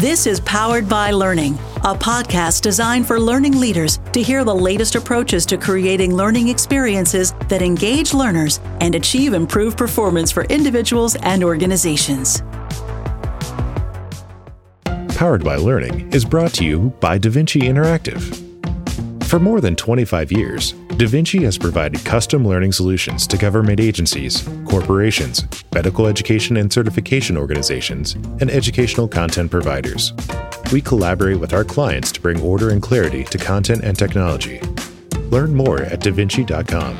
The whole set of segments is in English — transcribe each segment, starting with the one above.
This is Powered by Learning, a podcast designed for learning leaders to hear the latest approaches to creating learning experiences that engage learners and achieve improved performance for individuals and organizations. Powered by Learning is brought to you by DaVinci Interactive. For more than 25 years, DaVinci has provided custom learning solutions to government agencies, corporations, medical education and certification organizations, and educational content providers. We collaborate with our clients to bring order and clarity to content and technology. Learn more at davinci.com.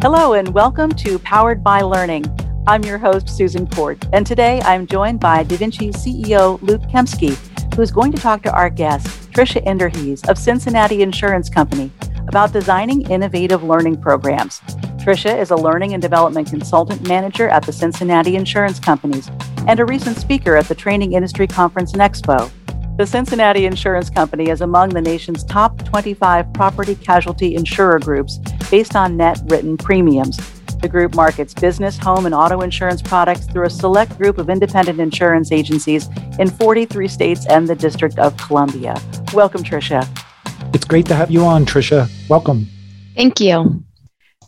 Hello, and welcome to Powered by Learning. I'm your host, Susan Port, and today I'm joined by DaVinci CEO Luke Kempski who's going to talk to our guest, Tricia Enderhees of Cincinnati Insurance Company, about designing innovative learning programs. Tricia is a learning and development consultant manager at the Cincinnati Insurance Companies and a recent speaker at the Training Industry Conference and Expo. The Cincinnati Insurance Company is among the nation's top 25 property casualty insurer groups based on net written premiums. The group markets business, home, and auto insurance products through a select group of independent insurance agencies in 43 states and the District of Columbia. Welcome, Tricia. It's great to have you on, Tricia. Welcome. Thank you.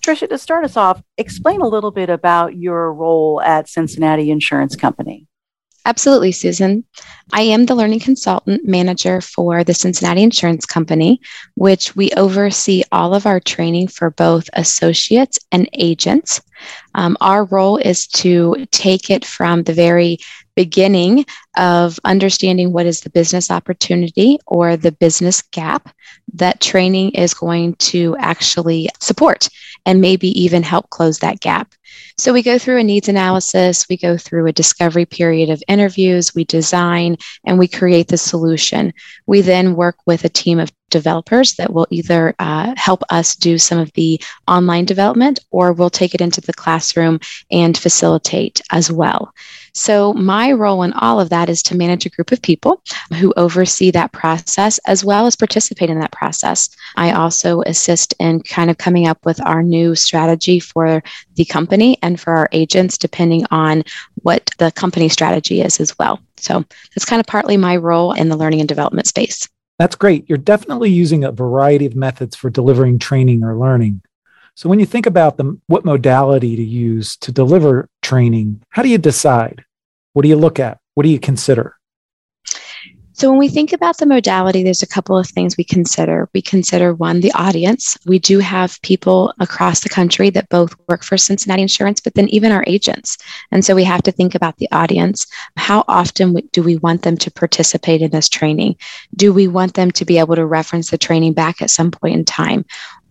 Tricia, to start us off, explain a little bit about your role at Cincinnati Insurance Company. Absolutely, Susan. I am the learning consultant manager for the Cincinnati Insurance Company, which we oversee all of our training for both associates and agents. Um, our role is to take it from the very beginning of understanding what is the business opportunity or the business gap that training is going to actually support and maybe even help close that gap. So we go through a needs analysis, we go through a discovery period of interviews, we design, and we create the solution. We then work with a team of developers that will either uh, help us do some of the online development or we'll take it into the classroom and facilitate as well. So, my role in all of that is to manage a group of people who oversee that process as well as participate in that process. I also assist in kind of coming up with our new strategy for the company and for our agents, depending on what the company strategy is as well. So, that's kind of partly my role in the learning and development space. That's great. You're definitely using a variety of methods for delivering training or learning. So when you think about the, what modality to use to deliver training, how do you decide? What do you look at? What do you consider? So, when we think about the modality, there's a couple of things we consider. We consider one, the audience. We do have people across the country that both work for Cincinnati Insurance, but then even our agents. And so we have to think about the audience. How often do we want them to participate in this training? Do we want them to be able to reference the training back at some point in time?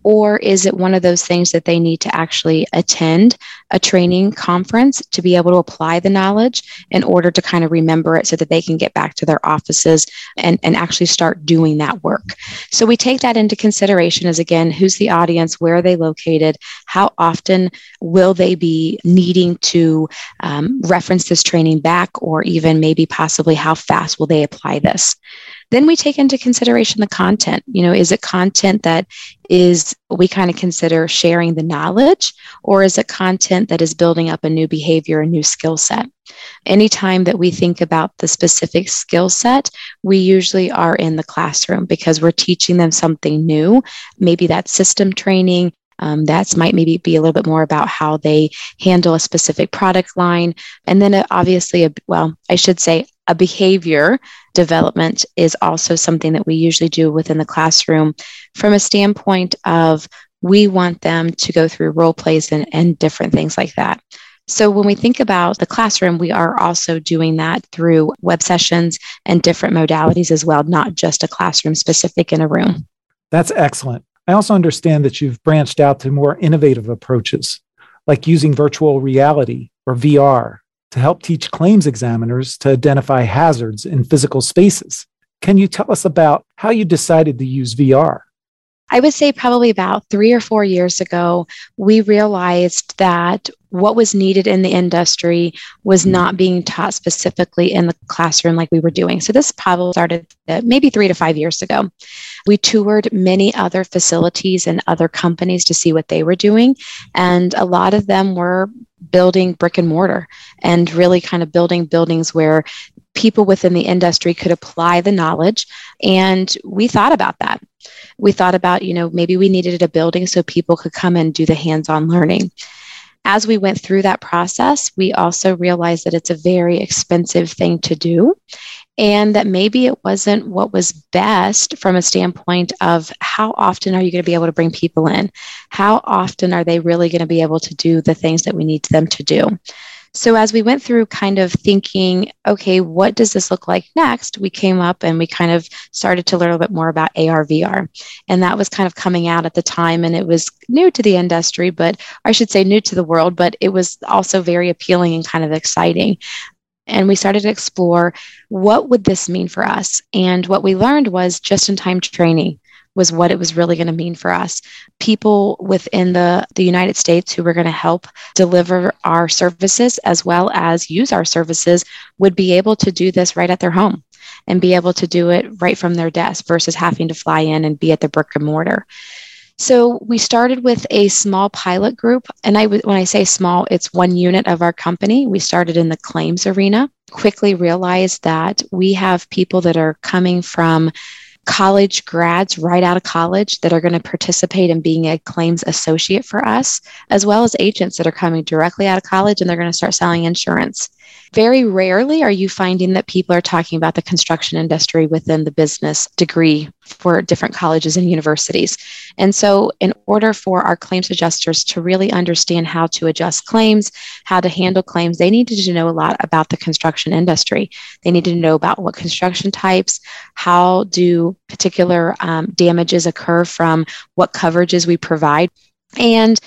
Or is it one of those things that they need to actually attend a training conference to be able to apply the knowledge in order to kind of remember it so that they can get back to their offices and, and actually start doing that work? So we take that into consideration as again, who's the audience? Where are they located? How often will they be needing to um, reference this training back or even maybe possibly how fast will they apply this? Then we take into consideration the content. You know, is it content that is we kind of consider sharing the knowledge, or is it content that is building up a new behavior, a new skill set? Anytime that we think about the specific skill set, we usually are in the classroom because we're teaching them something new. Maybe that's system training, um, that's might maybe be a little bit more about how they handle a specific product line. And then uh, obviously, a, well, I should say a behavior development is also something that we usually do within the classroom from a standpoint of we want them to go through role plays and, and different things like that. So when we think about the classroom, we are also doing that through web sessions and different modalities as well, not just a classroom specific in a room. That's excellent. I also understand that you've branched out to more innovative approaches, like using virtual reality or VR to help teach claims examiners to identify hazards in physical spaces. Can you tell us about how you decided to use VR? I would say probably about three or four years ago, we realized that what was needed in the industry was not being taught specifically in the classroom like we were doing. So this probably started uh, maybe three to five years ago. We toured many other facilities and other companies to see what they were doing. And a lot of them were building brick and mortar and really kind of building buildings where people within the industry could apply the knowledge. And we thought about that. We thought about, you know, maybe we needed a building so people could come and do the hands on learning as we went through that process, we also realized that it's a very expensive thing to do and that maybe it wasn't what was best from a standpoint of how often are you going to be able to bring people in? How often are they really going to be able to do the things that we need them to do? So, as we went through kind of thinking, okay, what does this look like next? We came up and we kind of started to learn a little bit more about AR VR. And that was kind of coming out at the time. And it was new to the industry, but I should say new to the world, but it was also very appealing and kind of exciting and we started to explore what would this mean for us and what we learned was just in time training was what it was really going to mean for us. People within the, the United States who were going to help deliver our services as well as use our services would be able to do this right at their home and be able to do it right from their desk versus having to fly in and be at the brick and mortar. So we started with a small pilot group, and I when I say small, it's one unit of our company. We started in the claims arena. Quickly realized that we have people that are coming from college grads right out of college that are going to participate in being a claims associate for us, as well as agents that are coming directly out of college and they're going to start selling insurance. Very rarely are you finding that people are talking about the construction industry within the business degree for different colleges and universities. And so, in order for our claims adjusters to really understand how to adjust claims, how to handle claims, they needed to know a lot about the construction industry. They needed to know about what construction types, how do particular um, damages occur from what coverages we provide. And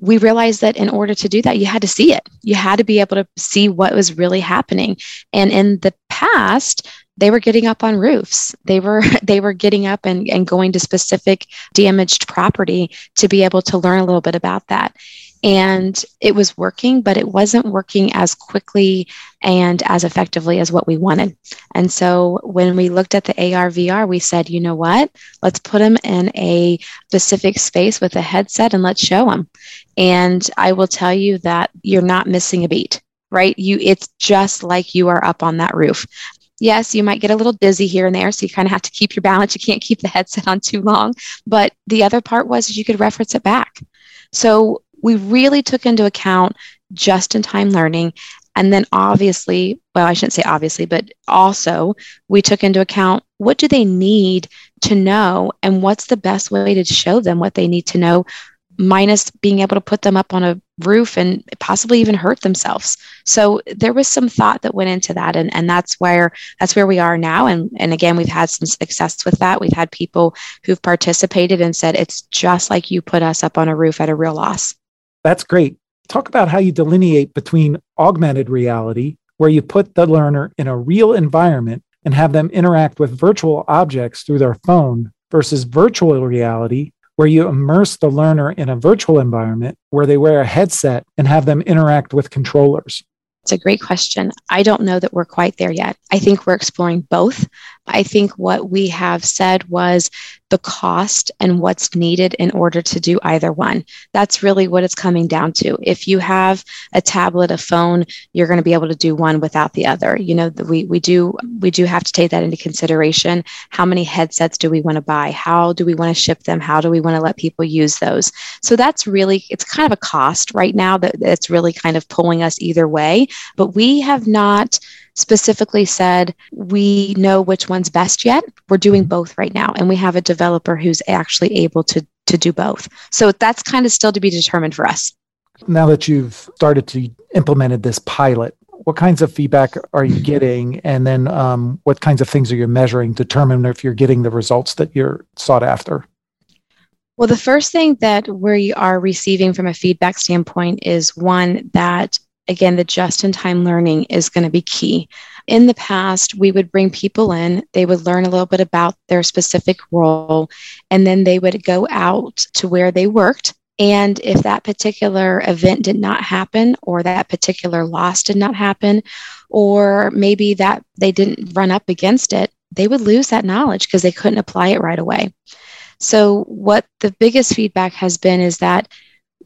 we realized that in order to do that, you had to see it. You had to be able to see what was really happening. And in the past, they were getting up on roofs. They were they were getting up and, and going to specific damaged property to be able to learn a little bit about that and it was working, but it wasn't working as quickly and as effectively as what we wanted. And so when we looked at the AR VR, we said, you know what? Let's put them in a specific space with a headset and let's show them. And I will tell you that you're not missing a beat right you it's just like you are up on that roof yes, you might get a little dizzy here and there. So you kind of have to keep your balance. You can't keep the headset on too long. But the other part was you could reference it back. So we really took into account just in time learning. And then obviously, well, I shouldn't say obviously, but also we took into account what do they need to know and what's the best way to show them what they need to know minus being able to put them up on a roof and possibly even hurt themselves. So there was some thought that went into that and, and that's where that's where we are now. And and again we've had some success with that. We've had people who've participated and said it's just like you put us up on a roof at a real loss. That's great. Talk about how you delineate between augmented reality, where you put the learner in a real environment and have them interact with virtual objects through their phone, versus virtual reality, where you immerse the learner in a virtual environment where they wear a headset and have them interact with controllers. It's a great question. I don't know that we're quite there yet. I think we're exploring both. I think what we have said was the cost and what's needed in order to do either one. That's really what it's coming down to. If you have a tablet, a phone, you're going to be able to do one without the other. You know, we we do we do have to take that into consideration. How many headsets do we want to buy? How do we want to ship them? How do we want to let people use those? So that's really it's kind of a cost right now that that's really kind of pulling us either way. But we have not specifically said, we know which one's best yet. We're doing mm-hmm. both right now. And we have a developer who's actually able to, to do both. So that's kind of still to be determined for us. Now that you've started to implemented this pilot, what kinds of feedback are you getting? And then um, what kinds of things are you measuring to determine if you're getting the results that you're sought after? Well, the first thing that we are receiving from a feedback standpoint is one that again, the just in time learning is going to be key. In the past, we would bring people in, they would learn a little bit about their specific role, and then they would go out to where they worked. And if that particular event did not happen, or that particular loss did not happen, or maybe that they didn't run up against it, they would lose that knowledge because they couldn't apply it right away. So, what the biggest feedback has been is that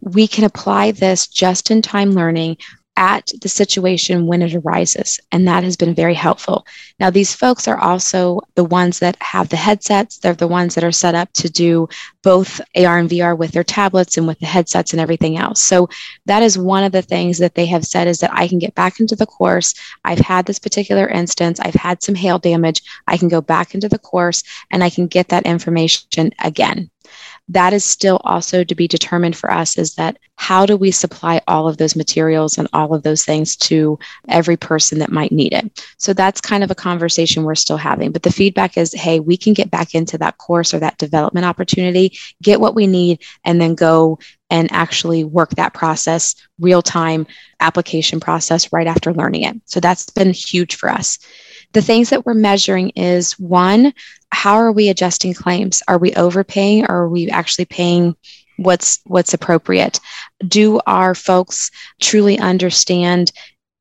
we can apply this just in time learning at the situation when it arises. And that has been very helpful. Now, these folks are also the ones that have the headsets. They're the ones that are set up to do both AR and VR with their tablets and with the headsets and everything else. So, that is one of the things that they have said is that I can get back into the course. I've had this particular instance, I've had some hail damage. I can go back into the course and I can get that information again that is still also to be determined for us is that how do we supply all of those materials and all of those things to every person that might need it? So that's kind of a conversation we're still having but the feedback is hey we can get back into that course or that development opportunity get what we need and then go and actually work that process real time application process right after learning it. So that's been huge for us the things that we're measuring is one, how are we adjusting claims? Are we overpaying or are we actually paying what's what's appropriate? Do our folks truly understand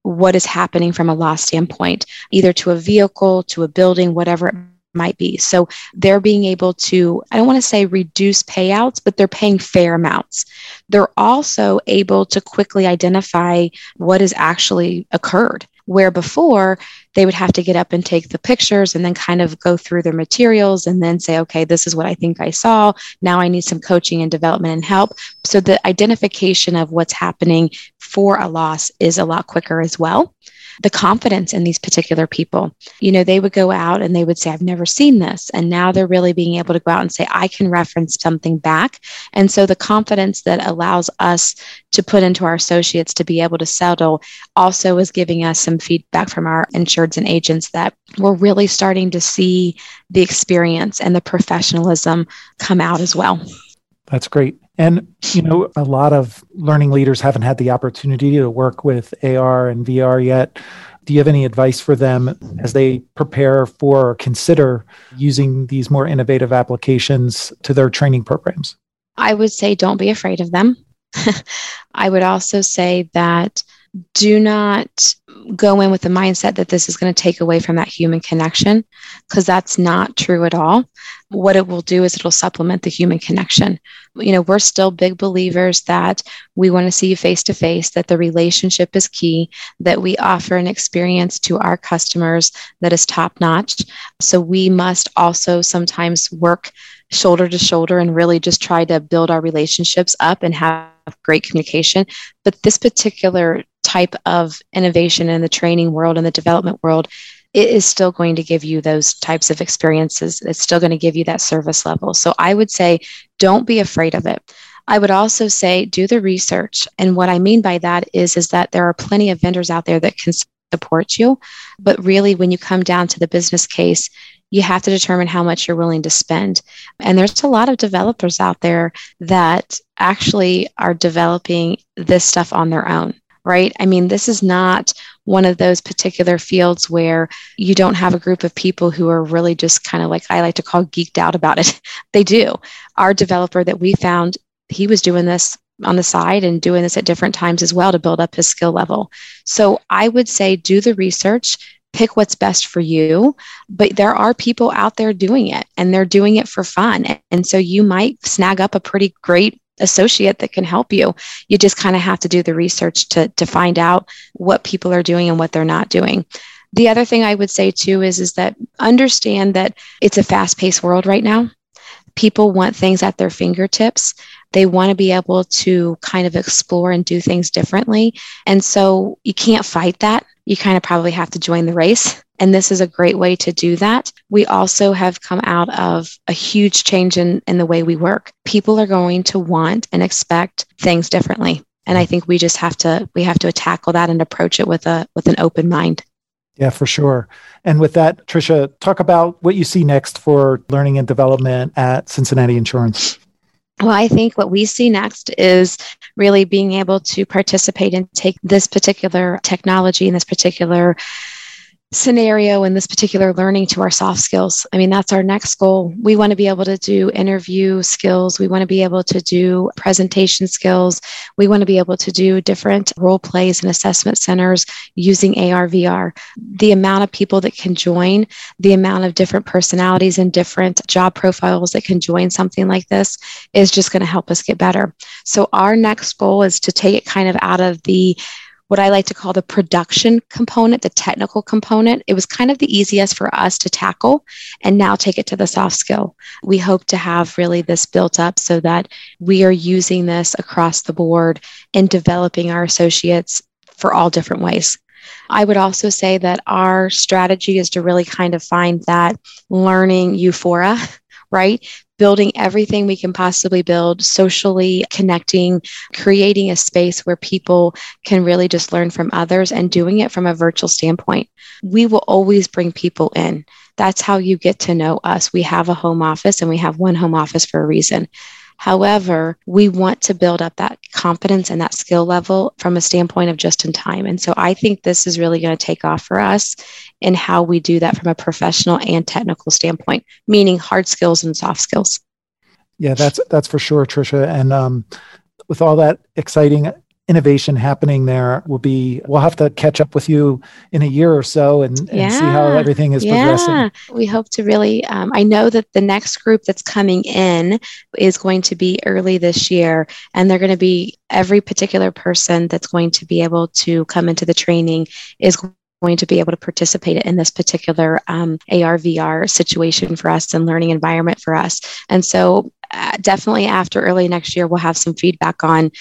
what is happening from a loss standpoint, either to a vehicle, to a building, whatever it might be. So they're being able to, I don't want to say reduce payouts, but they're paying fair amounts. They're also able to quickly identify what has actually occurred where before they would have to get up and take the pictures and then kind of go through their materials and then say, okay, this is what I think I saw. Now I need some coaching and development and help. So the identification of what's happening for a loss is a lot quicker as well the confidence in these particular people. You know, they would go out and they would say, I've never seen this. And now they're really being able to go out and say, I can reference something back. And so the confidence that allows us to put into our associates to be able to settle also is giving us some feedback from our insureds and agents that we're really starting to see the experience and the professionalism come out as well. That's great. And, you know, a lot of learning leaders haven't had the opportunity to work with AR and VR yet. Do you have any advice for them as they prepare for or consider using these more innovative applications to their training programs? I would say don't be afraid of them. I would also say that do not go in with the mindset that this is going to take away from that human connection because that's not true at all. What it will do is it'll supplement the human connection. You know, we're still big believers that we want to see you face to face, that the relationship is key, that we offer an experience to our customers that is top notch. So we must also sometimes work shoulder to shoulder and really just try to build our relationships up and have great communication. But this particular type of innovation in the training world and the development world, it is still going to give you those types of experiences. It's still going to give you that service level. So I would say don't be afraid of it. I would also say do the research. And what I mean by that is, is that there are plenty of vendors out there that can support you. But really, when you come down to the business case, you have to determine how much you're willing to spend. And there's a lot of developers out there that actually are developing this stuff on their own right? I mean, this is not one of those particular fields where you don't have a group of people who are really just kind of like I like to call geeked out about it. they do. Our developer that we found, he was doing this on the side and doing this at different times as well to build up his skill level. So I would say do the research, pick what's best for you. But there are people out there doing it and they're doing it for fun. And so you might snag up a pretty great associate that can help you. You just kind of have to do the research to, to find out what people are doing and what they're not doing. The other thing I would say too is, is that understand that it's a fast paced world right now. People want things at their fingertips. They want to be able to kind of explore and do things differently. And so you can't fight that. You kind of probably have to join the race. And this is a great way to do that. We also have come out of a huge change in, in the way we work. People are going to want and expect things differently. And I think we just have to we have to tackle that and approach it with a with an open mind. Yeah, for sure. And with that, Tricia, talk about what you see next for learning and development at Cincinnati Insurance. Well, I think what we see next is really being able to participate and take this particular technology and this particular scenario in this particular learning to our soft skills. I mean, that's our next goal. We want to be able to do interview skills. We want to be able to do presentation skills. We want to be able to do different role plays and assessment centers using AR, VR. The amount of people that can join, the amount of different personalities and different job profiles that can join something like this is just going to help us get better. So, our next goal is to take it kind of out of the what I like to call the production component, the technical component. It was kind of the easiest for us to tackle and now take it to the soft skill. We hope to have really this built up so that we are using this across the board in developing our associates for all different ways. I would also say that our strategy is to really kind of find that learning euphoria right? Building everything we can possibly build, socially connecting, creating a space where people can really just learn from others and doing it from a virtual standpoint. We will always bring people in. That's how you get to know us. We have a home office and we have one home office for a reason. However, we want to build up that confidence and that skill level from a standpoint of just in time. And so I think this is really going to take off for us in how we do that from a professional and technical standpoint, meaning hard skills and soft skills. Yeah, that's that's for sure, Trisha. And um, with all that exciting innovation happening there will be we'll have to catch up with you in a year or so and, and yeah. see how everything is yeah. progressing we hope to really um, i know that the next group that's coming in is going to be early this year and they're going to be every particular person that's going to be able to come into the training is going to be able to participate in this particular um, AR VR situation for us and learning environment for us. And so, uh, definitely after early next year, we'll have some feedback on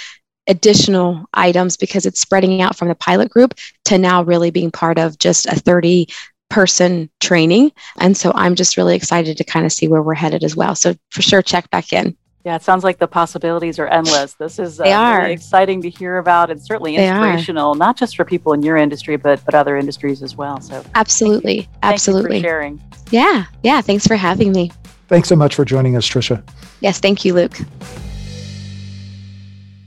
additional items because it's spreading out from the pilot group to now really being part of just a 30 person training. And so I'm just really excited to kind of see where we're headed as well. So for sure, check back in. Yeah, it sounds like the possibilities are endless. This is uh, they are. Really exciting to hear about and certainly inspirational, not just for people in your industry, but but other industries as well. So absolutely, thank absolutely thank sharing. Yeah, yeah. Thanks for having me. Thanks so much for joining us, Trisha. Yes, thank you, Luke.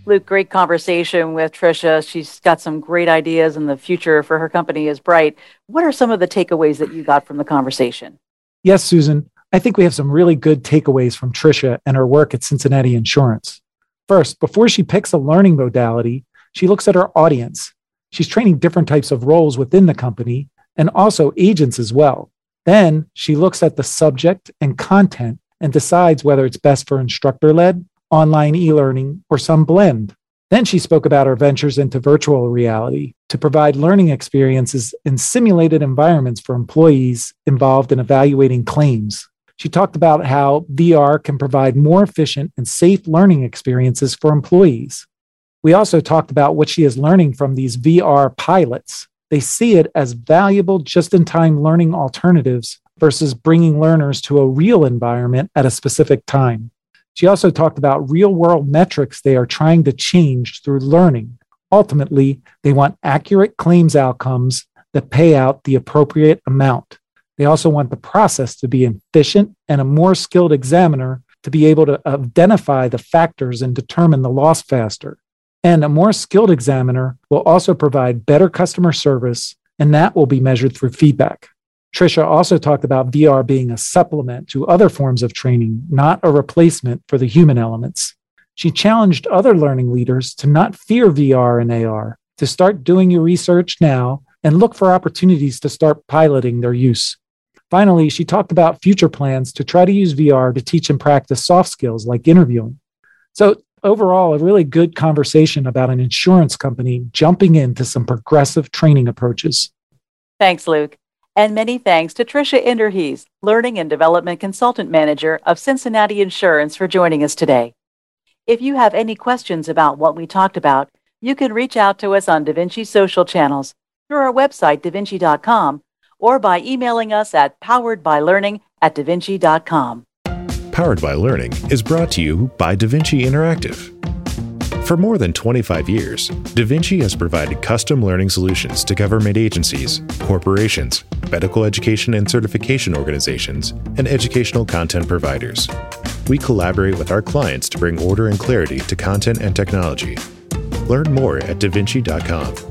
Luke, great conversation with Trisha. She's got some great ideas, and the future for her company is bright. What are some of the takeaways that you got from the conversation? Yes, Susan. I think we have some really good takeaways from Trisha and her work at Cincinnati Insurance. First, before she picks a learning modality, she looks at her audience. She's training different types of roles within the company and also agents as well. Then she looks at the subject and content and decides whether it's best for instructor led online e learning, or some blend. Then she spoke about her ventures into virtual reality to provide learning experiences in simulated environments for employees involved in evaluating claims. She talked about how VR can provide more efficient and safe learning experiences for employees. We also talked about what she is learning from these VR pilots. They see it as valuable just in time learning alternatives versus bringing learners to a real environment at a specific time. She also talked about real world metrics they are trying to change through learning. Ultimately, they want accurate claims outcomes that pay out the appropriate amount. They also want the process to be efficient and a more skilled examiner to be able to identify the factors and determine the loss faster. And a more skilled examiner will also provide better customer service, and that will be measured through feedback. Trisha also talked about VR being a supplement to other forms of training, not a replacement for the human elements. She challenged other learning leaders to not fear VR and AR, to start doing your research now and look for opportunities to start piloting their use. Finally, she talked about future plans to try to use VR to teach and practice soft skills like interviewing. So, overall, a really good conversation about an insurance company jumping into some progressive training approaches. Thanks, Luke. And many thanks to Tricia Inderhees, Learning and Development Consultant Manager of Cincinnati Insurance, for joining us today. If you have any questions about what we talked about, you can reach out to us on DaVinci social channels, through our website, davinci.com, or by emailing us at poweredbylearning at davinci.com. Powered by Learning is brought to you by DaVinci Interactive. For more than 25 years, DaVinci has provided custom learning solutions to government agencies, corporations, medical education and certification organizations, and educational content providers. we collaborate with our clients to bring order and clarity to content and technology. Learn more at davinci.com.